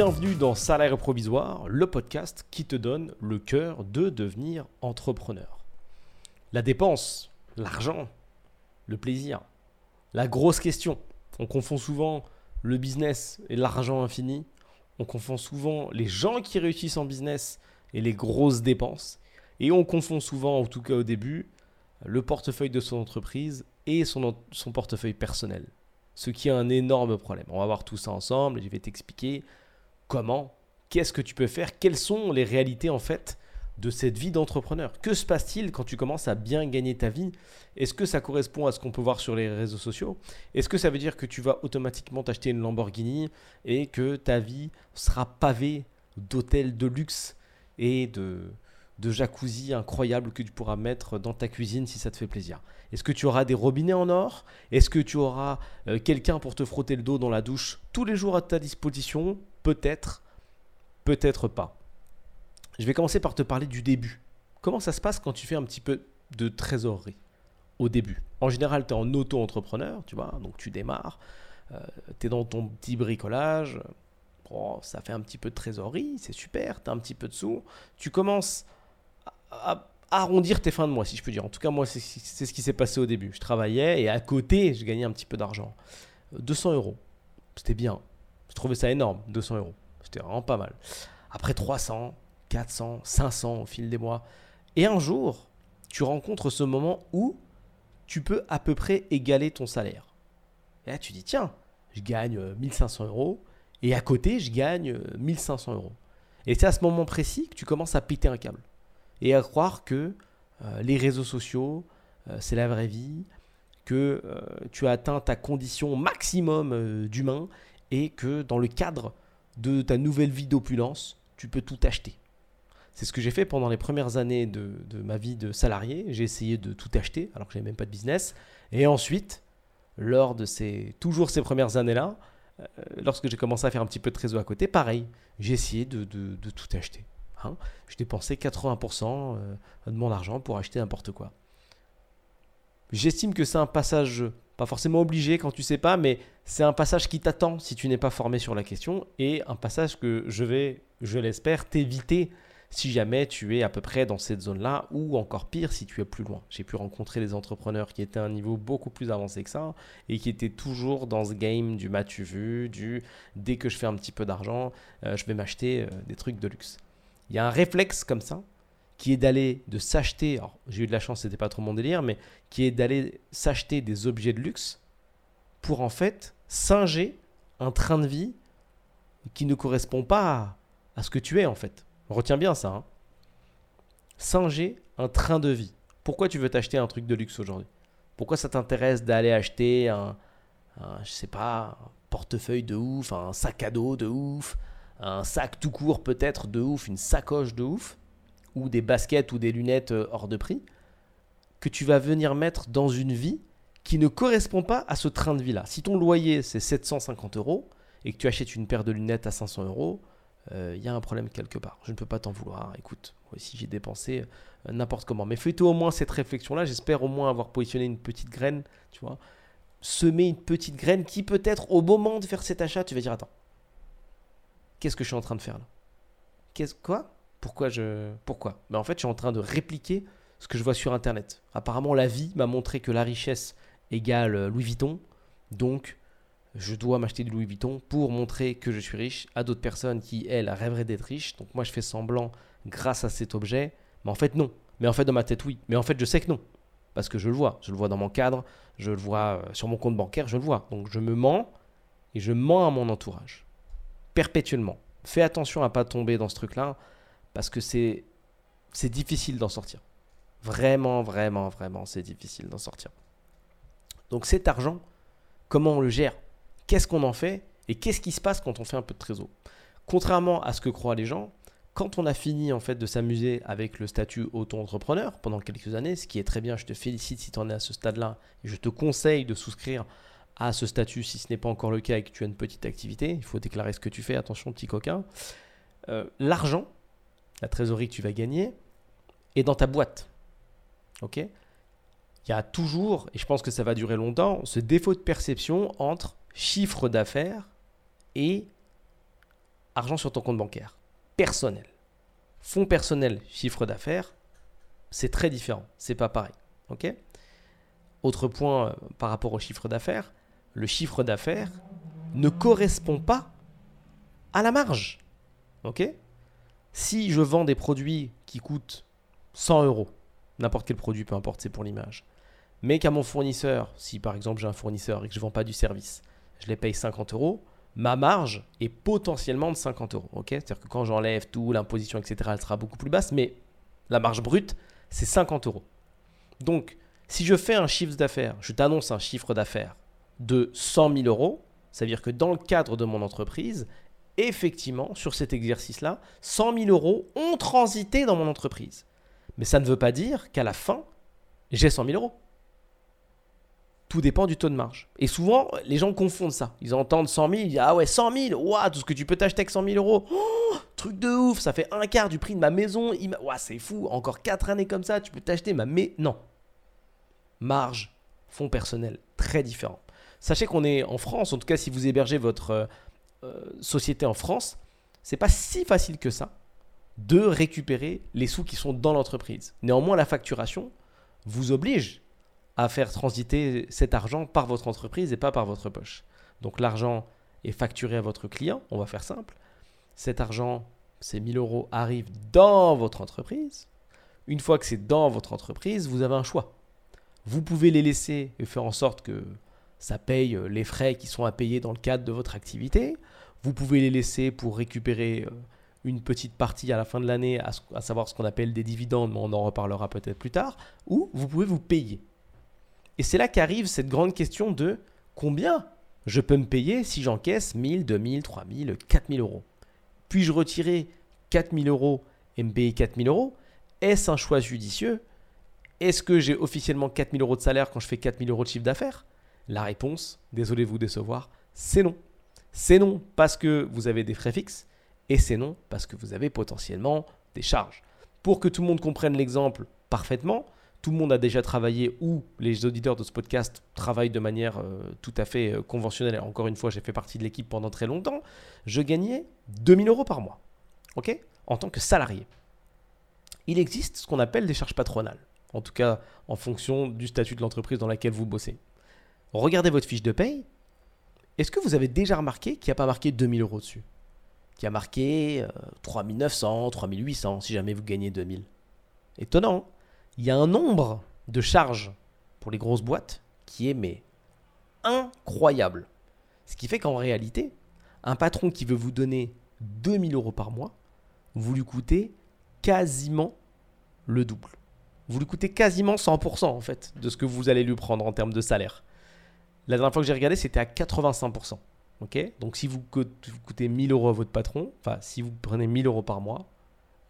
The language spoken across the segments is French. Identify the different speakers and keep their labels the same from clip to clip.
Speaker 1: Bienvenue dans Salaire Provisoire, le podcast qui te donne le cœur de devenir entrepreneur. La dépense, l'argent, le plaisir, la grosse question. On confond souvent le business et l'argent infini. On confond souvent les gens qui réussissent en business et les grosses dépenses. Et on confond souvent, en tout cas au début, le portefeuille de son entreprise et son, portefeuille personnel. Ce qui est un énorme problème. On va voir tout ça ensemble et je vais t'expliquer comment, qu'est-ce que tu peux faire, quelles sont les réalités en fait de cette vie d'entrepreneur? Que se passe-t-il quand tu commences à bien gagner ta vie? Est-ce que ça correspond à ce qu'on peut voir sur les réseaux sociaux? Est-ce que ça veut dire que tu vas automatiquement t'acheter une Lamborghini et que ta vie sera pavée d'hôtels de luxe et de, de jacuzzi incroyables que tu pourras mettre dans ta cuisine si ça te fait plaisir? Est-ce que tu auras des robinets en or? Est-ce que tu auras euh, quelqu'un pour te frotter le dos dans la douche tous les jours à ta disposition? Peut-être, peut-être pas. Je vais commencer par te parler du début. Comment ça se passe quand tu fais un petit peu de trésorerie au début? En général, tu es en auto-entrepreneur, tu vois, donc tu démarres, euh, tu es dans ton petit bricolage, ça fait un petit peu de trésorerie, c'est super, tu as un petit peu de sous, tu commences à, arrondir tes fins de mois, si je peux dire. En tout cas, moi, c'est ce qui s'est passé au début. Je travaillais et à côté, je gagnais un petit peu d'argent. 200 euros, c'était bien. Je trouvais ça énorme, 200 euros. C'était vraiment pas mal. Après 300, 400, 500 au fil des mois. Et un jour, tu rencontres ce moment où tu peux à peu près égaler ton salaire. Et là, tu dis, tiens, je gagne 1500 euh, euros et à côté, je gagne 1500 euh, euros. Et c'est à ce moment précis que tu commences à péter un câble et à croire que euh, les réseaux sociaux, c'est la vraie vie, que tu as atteint ta condition maximum d'humain et que dans le cadre de ta nouvelle vie d'opulence, tu peux tout acheter. C'est ce que j'ai fait pendant les premières années de, ma vie de salarié. J'ai essayé de tout acheter alors que je n'avais même pas de business. Et ensuite, lors de ces, toujours ces premières années-là, euh, lorsque j'ai commencé à faire un petit peu de trésor à côté, pareil, j'ai essayé de, tout acheter. Hein. Je dépensais 80% euh, de mon argent pour acheter n'importe quoi. J'estime que c'est un passage pas forcément obligé quand tu sais pas, mais c'est un passage qui t'attend si tu n'es pas formé sur la question et un passage que je vais, je l'espère, t'éviter si jamais tu es à peu près dans cette zone-là ou encore pire si tu es plus loin. J'ai pu rencontrer des entrepreneurs qui étaient à un niveau beaucoup plus avancé que ça et qui étaient toujours dans ce game du m'as-tu vu, du dès que je fais un petit peu d'argent, euh, je vais m'acheter euh, des trucs de luxe. Il y a un réflexe comme ça qui est d'aller de s'acheter, j'ai eu de la chance, c'était pas trop mon délire, mais qui est d'aller s'acheter des objets de luxe pour en fait singer un train de vie qui ne correspond pas à, ce que tu es en fait. Retiens bien ça. Hein. Singer un train de vie. Pourquoi tu veux t'acheter un truc de luxe aujourd'hui? Pourquoi ça t'intéresse d'aller acheter un, un, je sais pas, un portefeuille de ouf, un sac à dos de ouf, un sac tout court peut-être de ouf, une sacoche de ouf? Ou des baskets ou des lunettes euh, hors de prix, que tu vas venir mettre dans une vie qui ne correspond pas à ce train de vie-là. Si ton loyer c'est 750 euros et que tu achètes une paire de lunettes à 500 euros, il euh, y a un problème quelque part. Je ne peux pas t'en vouloir. Écoute, moi aussi j'ai dépensé euh, n'importe comment. Mais fais-toi au moins cette réflexion-là. J'espère au moins avoir positionné une petite graine, tu vois. Semer une petite graine qui peut-être au moment de faire cet achat, tu vas dire attends, qu'est-ce que je suis en train de faire là? Qu'est-ce quoi? Pourquoi je. Pourquoi? Mais En fait, je suis en train de répliquer ce que je vois sur Internet. Apparemment, la vie m'a montré que la richesse égale euh, Louis Vuitton. Donc, je dois m'acheter du Louis Vuitton pour montrer que je suis riche à d'autres personnes qui, elles, rêveraient d'être riches. Donc, moi, je fais semblant grâce à cet objet. Mais en fait, non. Mais en fait, dans ma tête, oui. Mais en fait, je sais que non. Parce que je le vois. Je le vois dans mon cadre. Je le vois euh, sur mon compte bancaire. Je le vois. Donc, je me mens. Et je mens à mon entourage. Perpétuellement. Fais attention à pas tomber dans ce truc-là parce que c'est c'est difficile d'en sortir. Vraiment, vraiment, vraiment, c'est difficile d'en sortir. Donc cet argent, comment on le gère? Qu'est-ce qu'on en fait? Et qu'est-ce qui se passe quand on fait un peu de trésor? Contrairement à ce que croient les gens, quand on a fini en fait de s'amuser avec le statut auto-entrepreneur pendant quelques années, ce qui est très bien, je te félicite si tu en es à ce stade-là, je te conseille de souscrire à ce statut si ce n'est pas encore le cas et que tu as une petite activité, il faut déclarer ce que tu fais, attention petit coquin. Euh, l'argent, la trésorerie que tu vas gagner, est dans ta boîte. Ok? Il y a toujours, et je pense que ça va durer longtemps, ce défaut de perception entre chiffre d'affaires et argent sur ton compte bancaire. Personnel. Fonds personnel, chiffre d'affaires, c'est très différent. C'est pas pareil. Ok? Autre point euh, par rapport au chiffre d'affaires, le chiffre d'affaires ne correspond pas à la marge. Ok? Si je vends des produits qui coûtent 100 euros, n'importe quel produit, peu importe, c'est pour l'image, mais qu'à mon fournisseur, si par exemple j'ai un fournisseur et que je ne vends pas du service, je les paye 50 euros, ma marge est potentiellement de 50 euros. C'est-à-dire que quand j'enlève tout, l'imposition, etc., elle sera beaucoup plus basse, mais la marge brute, c'est 50 euros. Donc, si je fais un chiffre d'affaires, je t'annonce un chiffre d'affaires de 100 000 euros, ça veut dire que dans le cadre de mon entreprise, effectivement, sur cet exercice-là, 100 000 euros ont transité dans mon entreprise. Mais ça ne veut pas dire qu'à la fin, j'ai 100 000 euros. Tout dépend du taux de marge. Et souvent, les gens confondent ça. Ils entendent 100 000, ils disent Ah ouais, 100 000, waouh, tout ce que tu peux t'acheter avec 100 000 euros. Oh, truc de ouf, ça fait un quart du prix de ma maison. Waouh, c'est fou, encore 4 années comme ça, tu peux t'acheter ma. Mais non. Marge, fonds personnel, très différent. Sachez qu'on est en France, en tout cas si vous hébergez votre euh, société en France, c'est pas si facile que ça de récupérer les sous qui sont dans l'entreprise. Néanmoins, la facturation vous oblige à faire transiter cet argent par votre entreprise et pas par votre poche. Donc l'argent est facturé à votre client, on va faire simple. Cet argent, ces 1000 euros, arrivent dans votre entreprise. Une fois que c'est dans votre entreprise, vous avez un choix. Vous pouvez les laisser et faire en sorte que ça paye les frais qui sont à payer dans le cadre de votre activité. Vous pouvez les laisser pour récupérer euh, une petite partie à la fin de l'année, à, savoir ce qu'on appelle des dividendes, mais on en reparlera peut-être plus tard, ou vous pouvez vous payer. Et c'est là qu'arrive cette grande question de combien je peux me payer si j'encaisse 1000, 2000, 3000, 4000 euros? Puis-je retirer 4000 euros et me payer 4000 euros? Est-ce un choix judicieux? Est-ce que j'ai officiellement 4000 euros de salaire quand je fais 4000 euros de chiffre d'affaires? La réponse, désolé de vous décevoir, c'est non. C'est non parce que vous avez des frais fixes et c'est non parce que vous avez potentiellement des charges. Pour que tout le monde comprenne l'exemple parfaitement, tout le monde a déjà travaillé ou les auditeurs de ce podcast travaillent de manière euh, tout à fait euh, conventionnelle. Encore une fois, j'ai fait partie de l'équipe pendant très longtemps. Je gagnais 2000 euros par mois, ok, en tant que salarié. Il existe ce qu'on appelle des charges patronales, en tout cas en fonction du statut de l'entreprise dans laquelle vous bossez. Regardez votre fiche de paye. Est-ce que vous avez déjà remarqué qu'il n'y a pas marqué 2000 euros dessus? Qui a marqué 3900, euh, 3800 si jamais vous gagnez 2000 Étonnant. Hein? Il y a un nombre de charges pour les grosses boîtes qui est incroyable. Ce qui fait qu'en réalité, un patron qui veut vous donner 2000 euros par mois, vous lui coûtez quasiment le double. Vous lui coûtez quasiment 100% en fait de ce que vous allez lui prendre en termes de salaire. La dernière fois que j'ai regardé, c'était à 85%. Ok? Donc si vous coûtez 1000 euros à votre patron, enfin si vous prenez 1000 euros par mois,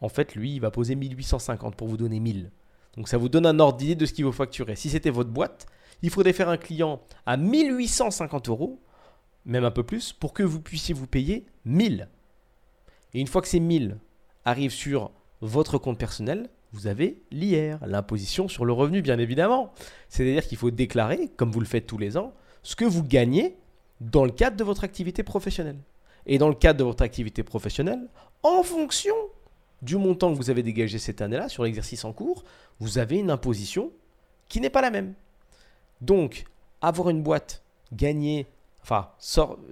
Speaker 1: en fait lui il va poser 1850 pour vous donner 1000. Donc ça vous donne un ordre d'idée de ce qu'il faut facturer. Si c'était votre boîte, il faudrait faire un client à 1850 euros, même un peu plus, pour que vous puissiez vous payer 1000. Et une fois que ces 1000 arrivent sur votre compte personnel, vous avez l'IR, l'imposition sur le revenu, bien évidemment. C'est-à-dire qu'il faut déclarer, comme vous le faites tous les ans, ce que vous gagnez dans le cadre de votre activité professionnelle. Et dans le cadre de votre activité professionnelle, en fonction du montant que vous avez dégagé cette année-là sur l'exercice en cours, vous avez une imposition qui n'est pas la même. Donc, avoir une boîte gagner, enfin,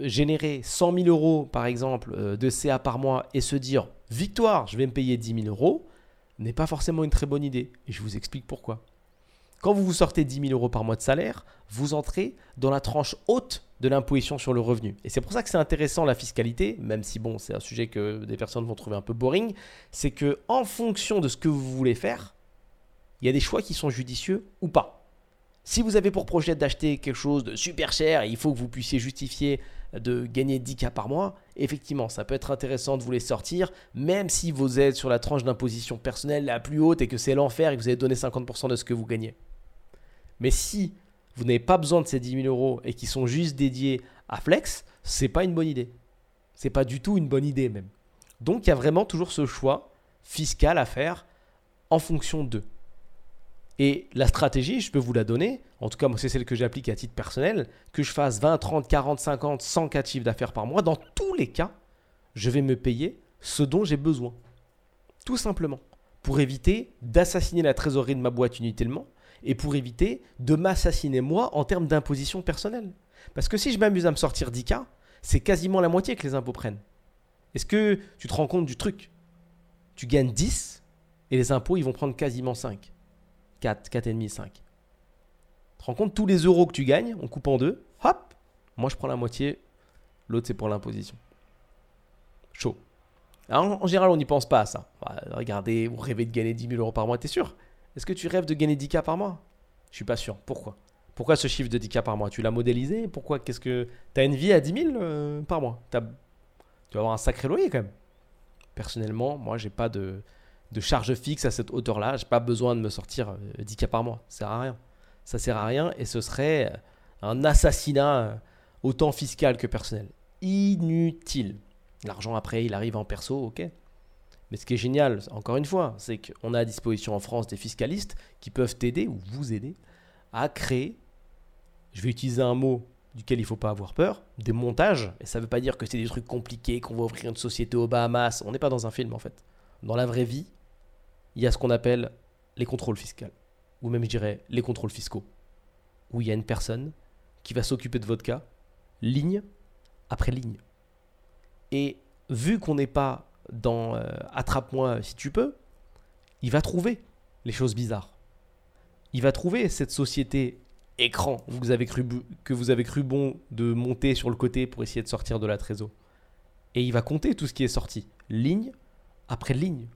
Speaker 1: générer 100 000 euros par exemple euh, de CA par mois et se dire victoire, je vais me payer 10 000 euros, n'est pas forcément une très bonne idée. Et je vous explique pourquoi. Quand vous vous sortez 10 000 euros par mois de salaire, vous entrez dans la tranche haute de l'imposition sur le revenu. Et c'est pour ça que c'est intéressant la fiscalité, même si bon, c'est un sujet que des personnes vont trouver un peu boring, c'est que en fonction de ce que vous voulez faire, il y a des choix qui sont judicieux ou pas. Si vous avez pour projet d'acheter quelque chose de super cher et il faut que vous puissiez justifier de gagner 10K par mois, effectivement, ça peut être intéressant de vous les sortir, même si vous êtes sur la tranche d'imposition personnelle la plus haute et que c'est l'enfer et que vous avez donné 50% de ce que vous gagnez. Mais si vous n'avez pas besoin de ces 10 000 euros et qui sont juste dédiés à Flex, c'est pas une bonne idée. C'est pas du tout une bonne idée même. Donc il y a vraiment toujours ce choix fiscal à faire en fonction d'eux. Et la stratégie, je peux vous la donner, en tout cas moi c'est celle que j'applique à titre personnel, que je fasse 20, 30, 40, 50, 100 cas d'affaires par mois, dans tous les cas, je vais me payer ce dont j'ai besoin. Tout simplement. Pour éviter d'assassiner la trésorerie de ma boîte inutilement et pour éviter de m'assassiner moi en termes d'imposition personnelle. Parce que si je m'amuse à me sortir 10K, c'est quasiment la moitié que les impôts prennent. Est-ce que tu te rends compte du truc? Tu gagnes 10 et les impôts, ils vont prendre quasiment 5. 4, 4,5, 5. Tu te rends compte tous les euros que tu gagnes, on coupe en deux, hop, moi je prends la moitié, l'autre c'est pour l'imposition. Chaud. en, général, on n'y pense pas à ça. Bah, regardez, vous rêvez de gagner 10 000 euros par mois, t'es sûr? Est-ce que tu rêves de gagner 10K par mois? Je suis pas sûr. Pourquoi? Pourquoi ce chiffre de 10K par mois? Tu l'as modélisé? Pourquoi? Qu'est-ce que. Tu as une vie à 10 000 euh, par mois? Tu vas avoir un sacré loyer quand même. Personnellement, moi, j'ai pas de, de charge fixe à cette hauteur-là. J'ai pas besoin de me sortir 10K euh, par mois. Ça sert à rien. Ça sert à rien et ce serait euh, un assassinat autant fiscal que personnel. Inutile. L'argent après, il arrive en perso, ok. Mais ce qui est génial, encore une fois, c'est qu'on a à disposition en France des fiscalistes qui peuvent t'aider ou vous aider à créer je vais utiliser un mot duquel il ne faut pas avoir peur, des montages. Et ça ne veut pas dire que c'est des trucs compliqués, qu'on va ouvrir une société aux Bahamas. On n'est pas dans un film en fait. Dans la vraie vie, il y a ce qu'on appelle les contrôles fiscaux. Ou même je dirais les contrôles fiscaux. Où il y a une personne qui va s'occuper de votre cas, ligne après ligne. Et vu qu'on n'est pas dans euh, attrape-moi si tu peux, il va trouver les choses bizarres. Il va trouver cette société écran que vous avez cru bon de monter sur le côté pour essayer de sortir de la trésor. Et il va compter tout ce qui est sorti, ligne après ligne.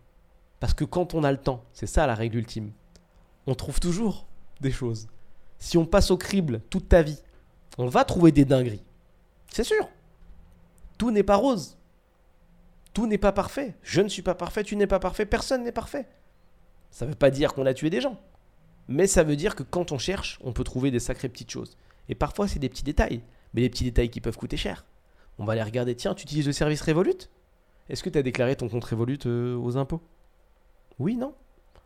Speaker 1: Parce que quand on a le temps, c'est ça la règle ultime, on trouve toujours des choses. Si on passe au crible toute ta vie, on va trouver des dingueries. C'est sûr. Tout n'est pas rose. Tout n'est pas parfait. Je ne suis pas parfait, tu n'es pas parfait, personne n'est parfait. Ça ne veut pas dire qu'on a tué des gens. Mais ça veut dire que quand on cherche, on peut trouver des sacrées petites choses. Et parfois, c'est des petits détails. Mais des petits détails qui peuvent coûter cher. On va aller regarder, tiens, tu utilises le service Revolut? Est-ce que tu as déclaré ton compte Revolut euh, aux impôts? Oui, non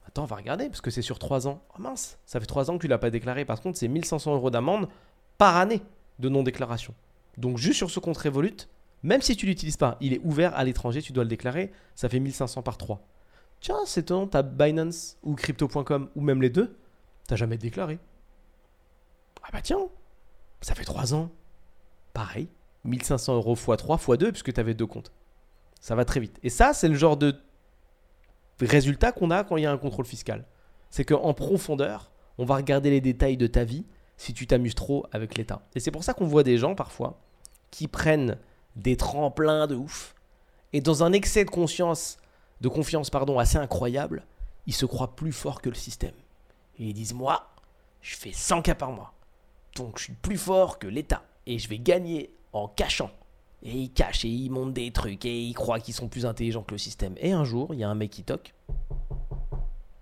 Speaker 1: Attends, on va regarder, parce que c'est sur 3 ans. Oh mince, ça fait 3 ans que tu l'as pas déclaré. Par contre, c'est 1500 euros d'amende par année de non-déclaration. Donc juste sur ce compte Revolut, même si tu l'utilises pas, il est ouvert à l'étranger, tu dois le déclarer, ça fait 1500 par 3. Tiens, c'est ton, ta Binance ou crypto.com ou même les deux, T'as jamais déclaré. Ah bah tiens, ça fait 3 ans. Pareil, 1500 euros x 3 x 2 puisque tu avais deux comptes. Ça va très vite. Et ça, c'est le genre de résultat qu'on a quand il y a un contrôle fiscal. C'est qu'en profondeur, on va regarder les détails de ta vie si tu t'amuses trop avec l'État. Et c'est pour ça qu'on voit des gens parfois qui prennent des tremplins de ouf et dans un excès de conscience, de confiance pardon, assez incroyable, ils se croient plus forts que le système. Et ils disent Moi, je fais 100 cas par mois. Donc je suis plus fort que l'État. Et je vais gagner en cachant. Et ils cachent et ils montent des trucs et ils croient qu'ils sont plus intelligents que le système. Et un jour, il y a un mec qui toque.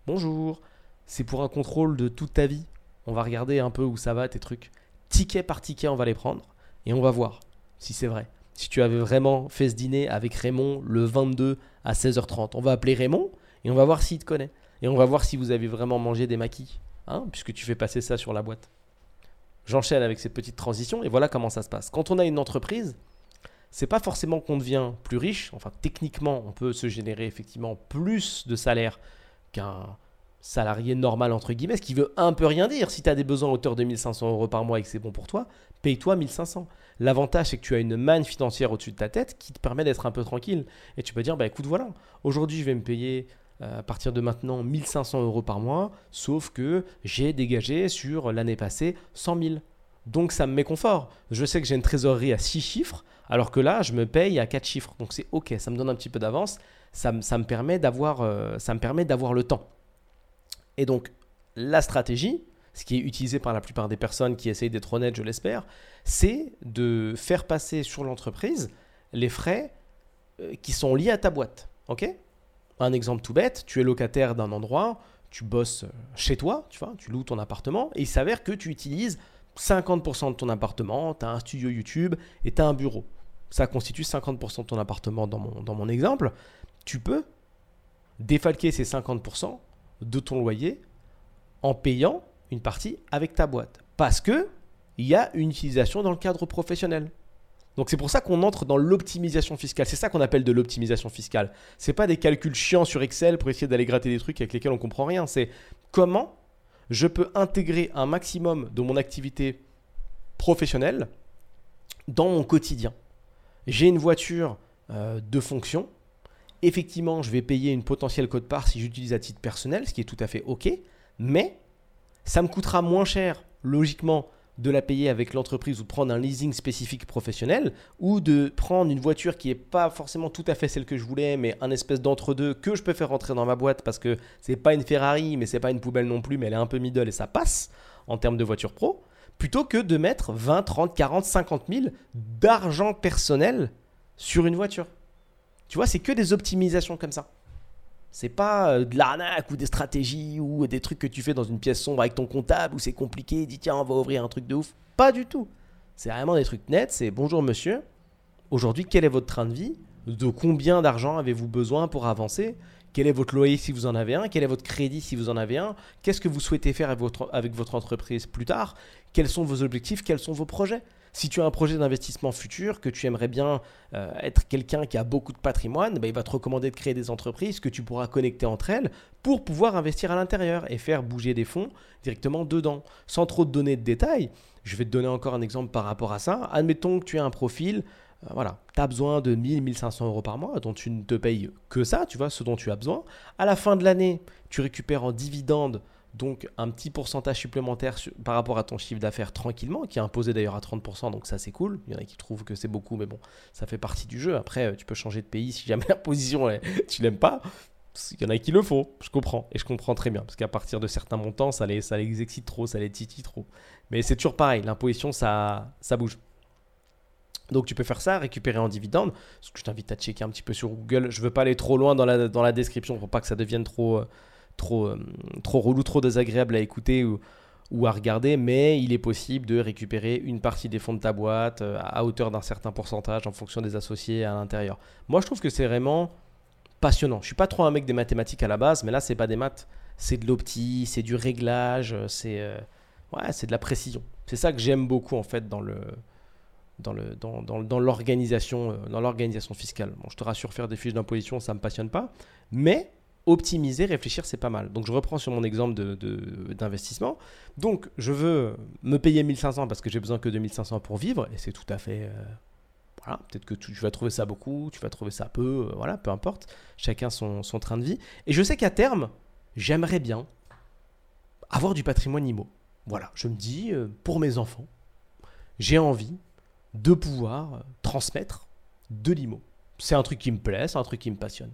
Speaker 1: Bonjour, c'est pour un contrôle de toute ta vie. On va regarder un peu où ça va tes trucs. Ticket par ticket, on va les prendre et on va voir si c'est vrai. Si tu avais vraiment fait ce dîner avec Raymond le 22 à 16h30, on va appeler Raymond et on va voir s'il te connaît. Et on va voir si vous avez vraiment mangé des maquis, hein, puisque tu fais passer ça sur la boîte. J'enchaîne avec cette petite transition et voilà comment ça se passe. Quand on a une entreprise, c'est pas forcément qu'on devient plus riche. Enfin, techniquement, on peut se générer effectivement plus de salaire qu'un salarié normal, entre guillemets, ce qui veut un peu rien dire. Si tu as des besoins à hauteur de 1500 euros par mois et que c'est bon pour toi, paye-toi 1500. L'avantage, c'est que tu as une manne financière au-dessus de ta tête qui te permet d'être un peu tranquille. Et tu peux dire, bah écoute, voilà, aujourd'hui, je vais me payer euh, à partir de maintenant 1500 euros par mois, sauf que j'ai dégagé sur l'année passée 100 000. Donc ça me met confort. Je sais que j'ai une trésorerie à 6 chiffres, alors que là, je me paye à 4 chiffres. Donc c'est OK, ça me donne un petit peu d'avance, ça, euh, ça me permet d'avoir le temps. Et donc la stratégie, ce qui est utilisé par la plupart des personnes qui essayent d'être honnêtes, je l'espère, c'est de faire passer sur l'entreprise les frais euh, qui sont liés à ta boîte. OK? Un exemple tout bête, tu es locataire d'un endroit, tu bosses chez toi, tu vois, tu loues ton appartement, et il s'avère que tu utilises 50% de ton appartement, tu as un studio YouTube et tu as un bureau. Ça constitue 50% de ton appartement dans mon, dans mon exemple. Tu peux défalquer ces 50% de ton loyer en payant une partie avec ta boîte. Parce que il y a une utilisation dans le cadre professionnel. Donc c'est pour ça qu'on entre dans l'optimisation fiscale. C'est ça qu'on appelle de l'optimisation fiscale. C'est pas des calculs chiants sur Excel pour essayer d'aller gratter des trucs avec lesquels on comprend rien. C'est comment je peux intégrer un maximum de mon activité professionnelle dans mon quotidien. J'ai une voiture euh, de fonction. Effectivement, je vais payer une potentielle cote part si j'utilise à titre personnel, ce qui est tout à fait OK. Mais ça me coûtera moins cher, logiquement, de la payer avec l'entreprise ou de prendre un leasing spécifique professionnel ou de prendre une voiture qui n'est pas forcément tout à fait celle que je voulais, mais un espèce d'entre-deux que je peux faire rentrer dans ma boîte parce que c'est pas une Ferrari, mais c'est pas une poubelle non plus, mais elle est un peu middle et ça passe en termes de voiture pro, plutôt que de mettre 20, 30, 40, 50 000 d'argent personnel sur une voiture. Tu vois, c'est que des optimisations comme ça. C'est pas euh, de l'arnaque ou des stratégies ou des trucs que tu fais dans une pièce sombre avec ton comptable où c'est compliqué, dit tiens, on va ouvrir un truc de ouf. Pas du tout. C'est vraiment des trucs nets. C'est bonjour monsieur, aujourd'hui, quel est votre train de vie? De combien d'argent avez-vous besoin pour avancer? Quel est votre loyer si vous en avez un? Quel est votre crédit si vous en avez un? Qu'est-ce que vous souhaitez faire avec votre, avec votre entreprise plus tard? Quels sont vos objectifs? Quels sont vos projets? Si tu as un projet d'investissement futur, que tu aimerais bien euh, être quelqu'un qui a beaucoup de patrimoine, bah, il va te recommander de créer des entreprises que tu pourras connecter entre elles pour pouvoir investir à l'intérieur et faire bouger des fonds directement dedans. Sans trop te donner de détails, je vais te donner encore un exemple par rapport à ça. Admettons que tu as un profil, euh, voilà, tu as besoin de 1000, 1500 euros par mois, dont tu ne te payes que ça, tu vois, ce dont tu as besoin. À la fin de l'année, tu récupères en dividende donc un petit pourcentage supplémentaire par rapport à ton chiffre d'affaires tranquillement, qui est imposé d'ailleurs à 30%, donc ça c'est cool. Il y en a qui trouvent que c'est beaucoup, mais bon, ça fait partie du jeu. Après, euh, tu peux changer de pays si jamais la position, tu l'aimes pas. Il y en a qui le font, je comprends, et je comprends très bien, parce qu'à partir de certains montants, ça les, ça excite trop, ça les titille trop. Mais c'est toujours pareil, l'imposition, ça, ça bouge. Donc tu peux faire ça, récupérer en dividende. Ce que je t'invite à checker un petit peu sur Google. Je ne veux pas aller trop loin dans la, dans la description pour pas que ça devienne trop, euh, trop, euh, trop relou, trop désagréable à écouter ou, à regarder, mais il est possible de récupérer une partie des fonds de ta boîte euh, à hauteur d'un certain pourcentage en fonction des associés à l'intérieur. Moi, je trouve que c'est vraiment passionnant. Je suis pas trop un mec des mathématiques à la base, mais là, c'est pas des maths, c'est de l'opti, c'est du réglage, c'est euh, ouais, c'est de la précision. C'est ça que j'aime beaucoup en fait dans le dans le dans, l'organisation dans l'organisation fiscale. Je te rassure, faire des fiches d'imposition, ça me passionne pas, mais optimiser, réfléchir, c'est pas mal. Donc je reprends sur mon exemple d'investissement. De, Donc je veux me payer 1500 parce que j'ai besoin que de 1500 pour vivre, et c'est tout à fait... Euh, voilà, peut-être que tu, vas trouver ça beaucoup, tu vas trouver ça peu, euh, voilà, peu importe. Chacun son, son, train de vie. Et je sais qu'à terme, j'aimerais bien avoir du patrimoine immo. Voilà, je me dis, euh, pour mes enfants, j'ai envie de pouvoir transmettre de l'IMO. C'est un truc qui me plaît, c'est un truc qui me passionne.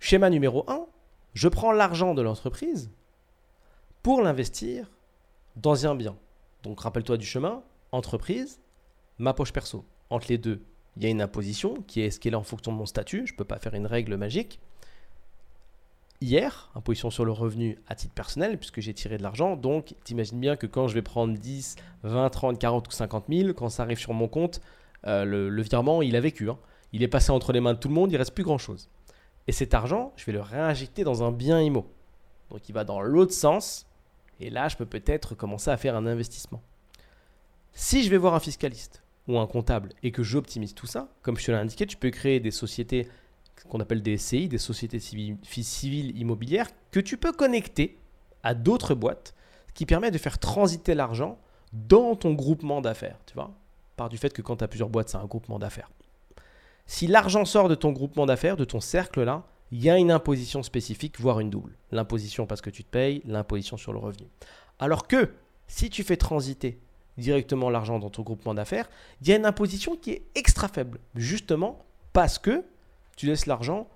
Speaker 1: Schéma numéro 1, je prends l'argent de l'entreprise pour l'investir dans un bien. Donc rappelle-toi du chemin, entreprise, ma poche perso. Entre les deux, il y a une imposition qui est ce qu'elle est en fonction de mon statut. Je ne peux pas faire une règle magique. Hier, imposition sur le revenu à titre personnel, puisque j'ai tiré de l'argent. Donc, t'imagines bien que quand je vais prendre 10, 20, 30, 40 ou 50 000, quand ça arrive sur mon compte, euh, le, virement, il a vécu. Hein. Il est passé entre les mains de tout le monde, il reste plus grand-chose. Et cet argent, je vais le réinjecter dans un bien IMO. Donc il va dans l'autre sens. Et là, je peux peut-être commencer à faire un investissement. Si je vais voir un fiscaliste ou un comptable et que j'optimise tout ça, comme je te l'ai indiqué, tu peux créer des sociétés qu'on appelle des SCI, des sociétés civiles, immobilières, que tu peux connecter à d'autres boîtes, qui permet de faire transiter l'argent dans ton groupement d'affaires, tu vois, par du fait que quand tu as plusieurs boîtes, c'est un groupement d'affaires. Si l'argent sort de ton groupement d'affaires, de ton cercle-là, il y a une imposition spécifique, voire une double. L'imposition parce que tu te payes, l'imposition sur le revenu. Alors que si tu fais transiter directement l'argent dans ton groupement d'affaires, il y a une imposition qui est extra faible, justement parce que tu laisses l'argent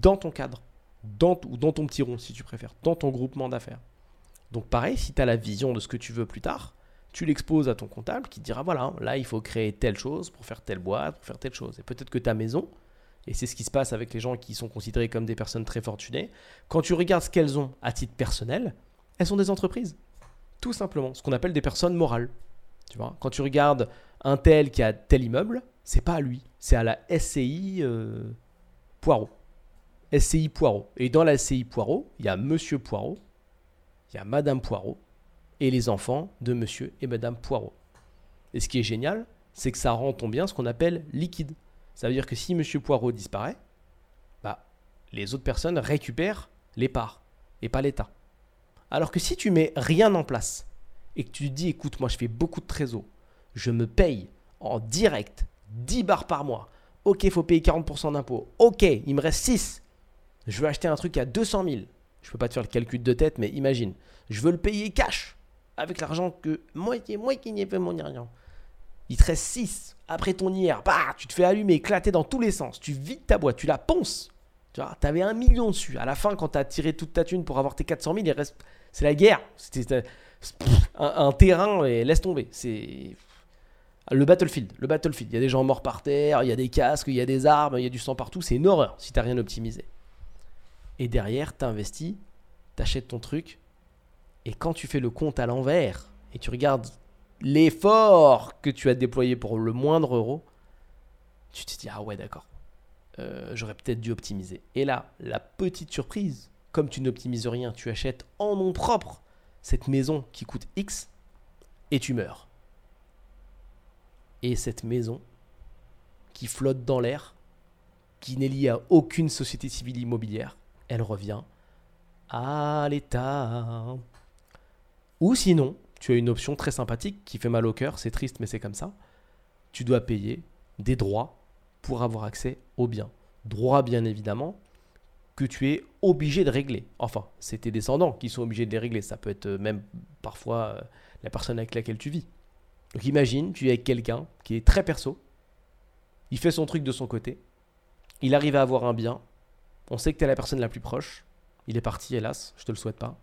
Speaker 1: dans ton cadre, dans, ou dans ton petit rond si tu préfères, dans ton groupement d'affaires. Donc pareil, si tu as la vision de ce que tu veux plus tard, tu l'exposes à ton comptable qui te dira voilà, là il faut créer telle chose pour faire telle boîte, pour faire telle chose. Et peut-être que ta maison, et c'est ce qui se passe avec les gens qui sont considérés comme des personnes très fortunées, quand tu regardes ce qu'elles ont à titre personnel, elles sont des entreprises. Tout simplement, ce qu'on appelle des personnes morales. Tu vois, quand tu regardes un tel qui a tel immeuble, c'est pas à lui, c'est à la SCI euh, Poirot. SCI Poirot. Et dans la SCI Poirot, il y a Monsieur Poirot, il y a Madame Poirot, et les enfants de monsieur et madame Poirot. Et ce qui est génial, c'est que ça rend ton bien ce qu'on appelle liquide. Ça veut dire que si Monsieur Poirot disparaît, bah, les autres personnes récupèrent les parts et pas l'État. Alors que si tu mets rien en place et que tu dis écoute, moi je fais beaucoup de trésor, je me paye en direct 10 bars par mois. Ok, il faut payer 40% d'impôts. Ok, il me reste 6. Je veux acheter un truc à 200 000. Je peux pas te faire le calcul de tête, mais imagine. Je veux le payer cash avec l'argent que moi, moi qui n'y ai fait mon rien. Il te reste 6. Après ton IR, bah, tu te fais allumer, éclater dans tous les sens. Tu vides ta boîte, tu la ponces. Tu vois, avais un million dessus. À la fin, quand tu as tiré toute ta thune pour avoir tes 400 000, il reste. C'est la guerre. C'était un, terrain et laisse tomber. C'est le battlefield. Le battlefield. Il y a des gens morts par terre, il y a des casques, il y a des armes, il y a du sang partout. C'est une horreur si t'as rien optimisé. Et derrière, tu investis, tu achètes ton truc. Et quand tu fais le compte à l'envers et tu regardes l'effort que tu as déployé pour le moindre euro, tu te dis ah ouais d'accord, euh, j'aurais peut-être dû optimiser. Et là, la petite surprise, comme tu n'optimises rien, tu achètes en nom propre cette maison qui coûte X et tu meurs. Et cette maison qui flotte dans l'air, qui n'est liée à aucune société civile immobilière, elle revient à l'État. Ou sinon, tu as une option très sympathique qui fait mal au cœur, c'est triste mais c'est comme ça. Tu dois payer des droits pour avoir accès aux biens. Droits bien évidemment que tu es obligé de régler. Enfin, c'est tes descendants qui sont obligés de les régler. Ça peut être euh, même parfois euh, la personne avec laquelle tu vis. Donc imagine, tu es avec quelqu'un qui est très perso, il fait son truc de son côté, il arrive à avoir un bien, on sait que tu es la personne la plus proche, il est parti hélas, je te le souhaite pas.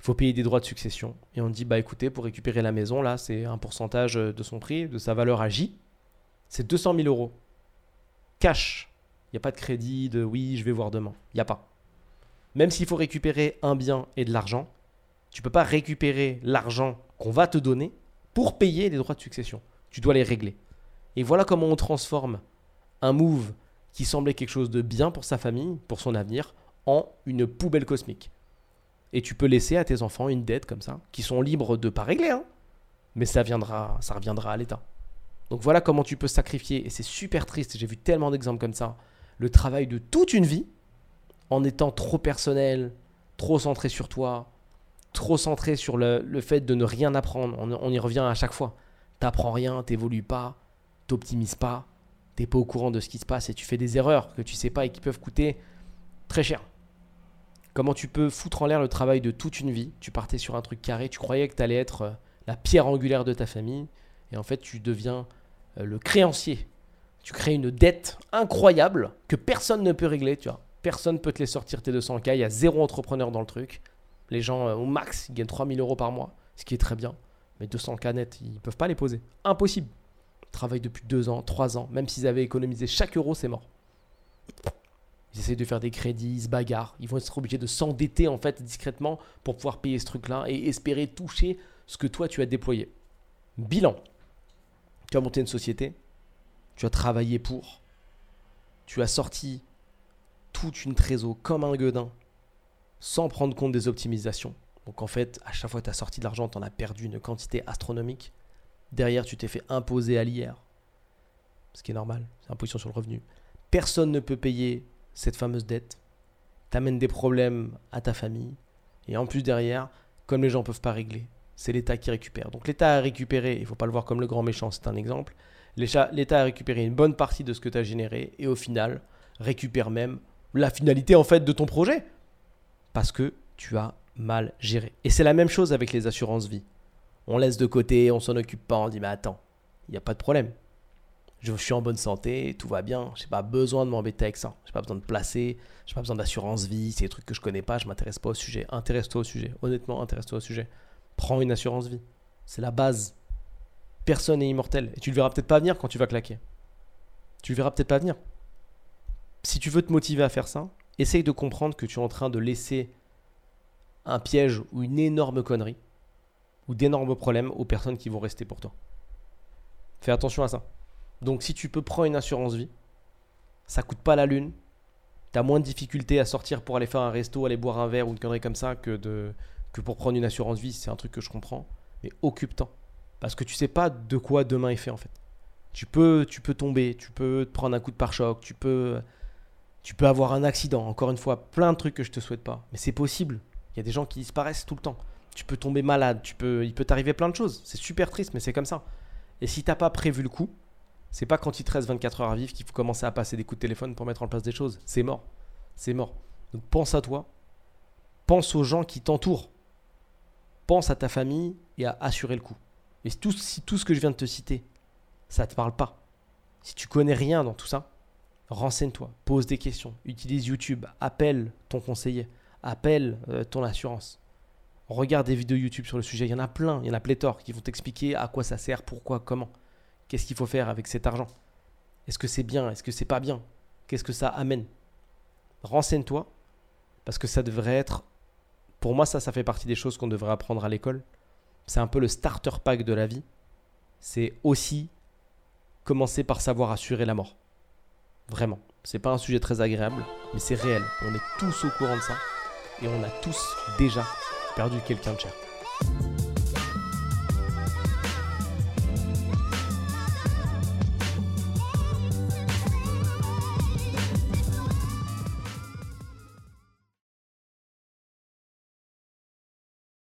Speaker 1: Il faut payer des droits de succession. Et on dit, bah écoutez, pour récupérer la maison, là, c'est un pourcentage de son prix, de sa valeur à J. C'est 200 000 euros. Cash. Il n'y a pas de crédit, de oui, je vais voir demain. Il n'y a pas. Même s'il faut récupérer un bien et de l'argent, tu ne peux pas récupérer l'argent qu'on va te donner pour payer les droits de succession. Tu dois les régler. Et voilà comment on transforme un move qui semblait quelque chose de bien pour sa famille, pour son avenir, en une poubelle cosmique. Et tu peux laisser à tes enfants une dette comme ça, qui sont libres de pas régler, hein, mais ça, viendra, ça reviendra à l'État. Donc voilà comment tu peux sacrifier, et c'est super triste, j'ai vu tellement d'exemples comme ça, le travail de toute une vie en étant trop personnel, trop centré sur toi, trop centré sur le, fait de ne rien apprendre. On, y revient à chaque fois. T'apprends rien, t'évolues pas, t'optimises pas, t'es pas au courant de ce qui se passe et tu fais des erreurs que tu sais pas et qui peuvent coûter très cher. Comment tu peux foutre en l'air le travail de toute une vie Tu partais sur un truc carré, tu croyais que tu allais être euh, la pierre angulaire de ta famille, et en fait tu deviens euh, le créancier. Tu crées une dette incroyable que personne ne peut régler, tu vois. Personne ne peut te les sortir tes 200K, il y a zéro entrepreneur dans le truc. Les gens, euh, au max, ils gagnent 3000 euros par mois, ce qui est très bien. Mais 200K net, ils ne peuvent pas les poser. Impossible. Ils travaillent depuis 2 ans, 3 ans. Même s'ils avaient économisé chaque euro, c'est mort. Ils essayent de faire des crédits, ils se bagarrent. Ils vont être obligés de s'endetter en fait discrètement pour pouvoir payer ce truc-là et espérer toucher ce que toi tu as déployé. Bilan. Tu as monté une société, tu as travaillé pour, tu as sorti toute une trésor comme un gueudin sans prendre compte des optimisations. Donc en fait, à chaque fois que tu as sorti de l'argent, tu en as perdu une quantité astronomique. Derrière, tu t'es fait imposer à l'IR. Ce qui est normal, c'est imposition sur le revenu. Personne ne peut payer cette fameuse dette, t'amène des problèmes à ta famille, et en plus derrière, comme les gens ne peuvent pas régler, c'est l'État qui récupère. Donc l'État a récupéré, il ne faut pas le voir comme le grand méchant, c'est un exemple, l'État a récupéré une bonne partie de ce que tu as généré, et au final, récupère même la finalité en fait de ton projet, parce que tu as mal géré. Et c'est la même chose avec les assurances vie. On laisse de côté, on s'en occupe pas, on dit mais attends, il n'y a pas de problème je suis en bonne santé, tout va bien, j'ai pas besoin de m'embêter avec ça. J'ai pas besoin de placer, j'ai pas besoin d'assurance vie, c'est des trucs que je connais pas, je m'intéresse pas au sujet. Intéresse-toi au sujet, honnêtement, intéresse-toi au sujet. Prends une assurance vie. C'est la base. Personne n'est immortel et tu le verras peut-être pas venir quand tu vas claquer. Tu le verras peut-être pas venir. Si tu veux te motiver à faire ça, essaye de comprendre que tu es en train de laisser un piège ou une énorme connerie ou d'énormes problèmes aux personnes qui vont rester pour toi. Fais attention à ça. Donc si tu peux prendre une assurance vie, ça coûte pas la lune. Tu as moins de difficultés à sortir pour aller faire un resto, aller boire un verre ou une connerie comme ça que pour prendre une assurance vie. C'est un truc que je comprends. Mais occupe-t'en. Parce que tu sais pas de quoi demain est fait en fait. Tu peux, tu peux tomber, tu peux te prendre un coup de pare-choc, tu peux, tu peux avoir un accident. Encore une fois, plein de trucs que je te souhaite pas. Mais c'est possible. Il y a des gens qui disparaissent tout le temps. Tu peux tomber malade, tu peux, il peut t'arriver plein de choses. C'est super triste, mais c'est comme ça. Et si t'as pas prévu le coup, c'est pas quand il te reste 24 heures à vivre qu'il faut commencer à passer des coups de téléphone pour mettre en place des choses. C'est mort. C'est mort. Donc pense à toi. Pense aux gens qui t'entourent. Pense à ta famille et à assurer le coup. Et tout, si tout ce que je viens de te citer, ça ne te parle pas, si tu connais rien dans tout ça, renseigne-toi, pose des questions, utilise YouTube, appelle ton conseiller, appelle euh, ton assurance. Regarde des vidéos YouTube sur le sujet, il y en a plein, il y en a pléthore qui vont t'expliquer à quoi ça sert, pourquoi, comment. Qu'est-ce qu'il faut faire avec cet argent? Est-ce que c'est bien? Est-ce que c'est pas bien? Qu'est-ce que ça amène? Renseigne-toi parce que ça devrait être pour moi ça ça fait partie des choses qu'on devrait apprendre à l'école. C'est un peu le starter pack de la vie. C'est aussi commencer par savoir assurer la mort. Vraiment. C'est pas un sujet très agréable, mais c'est réel. On est tous au courant de ça. Et on a tous déjà perdu quelqu'un de cher.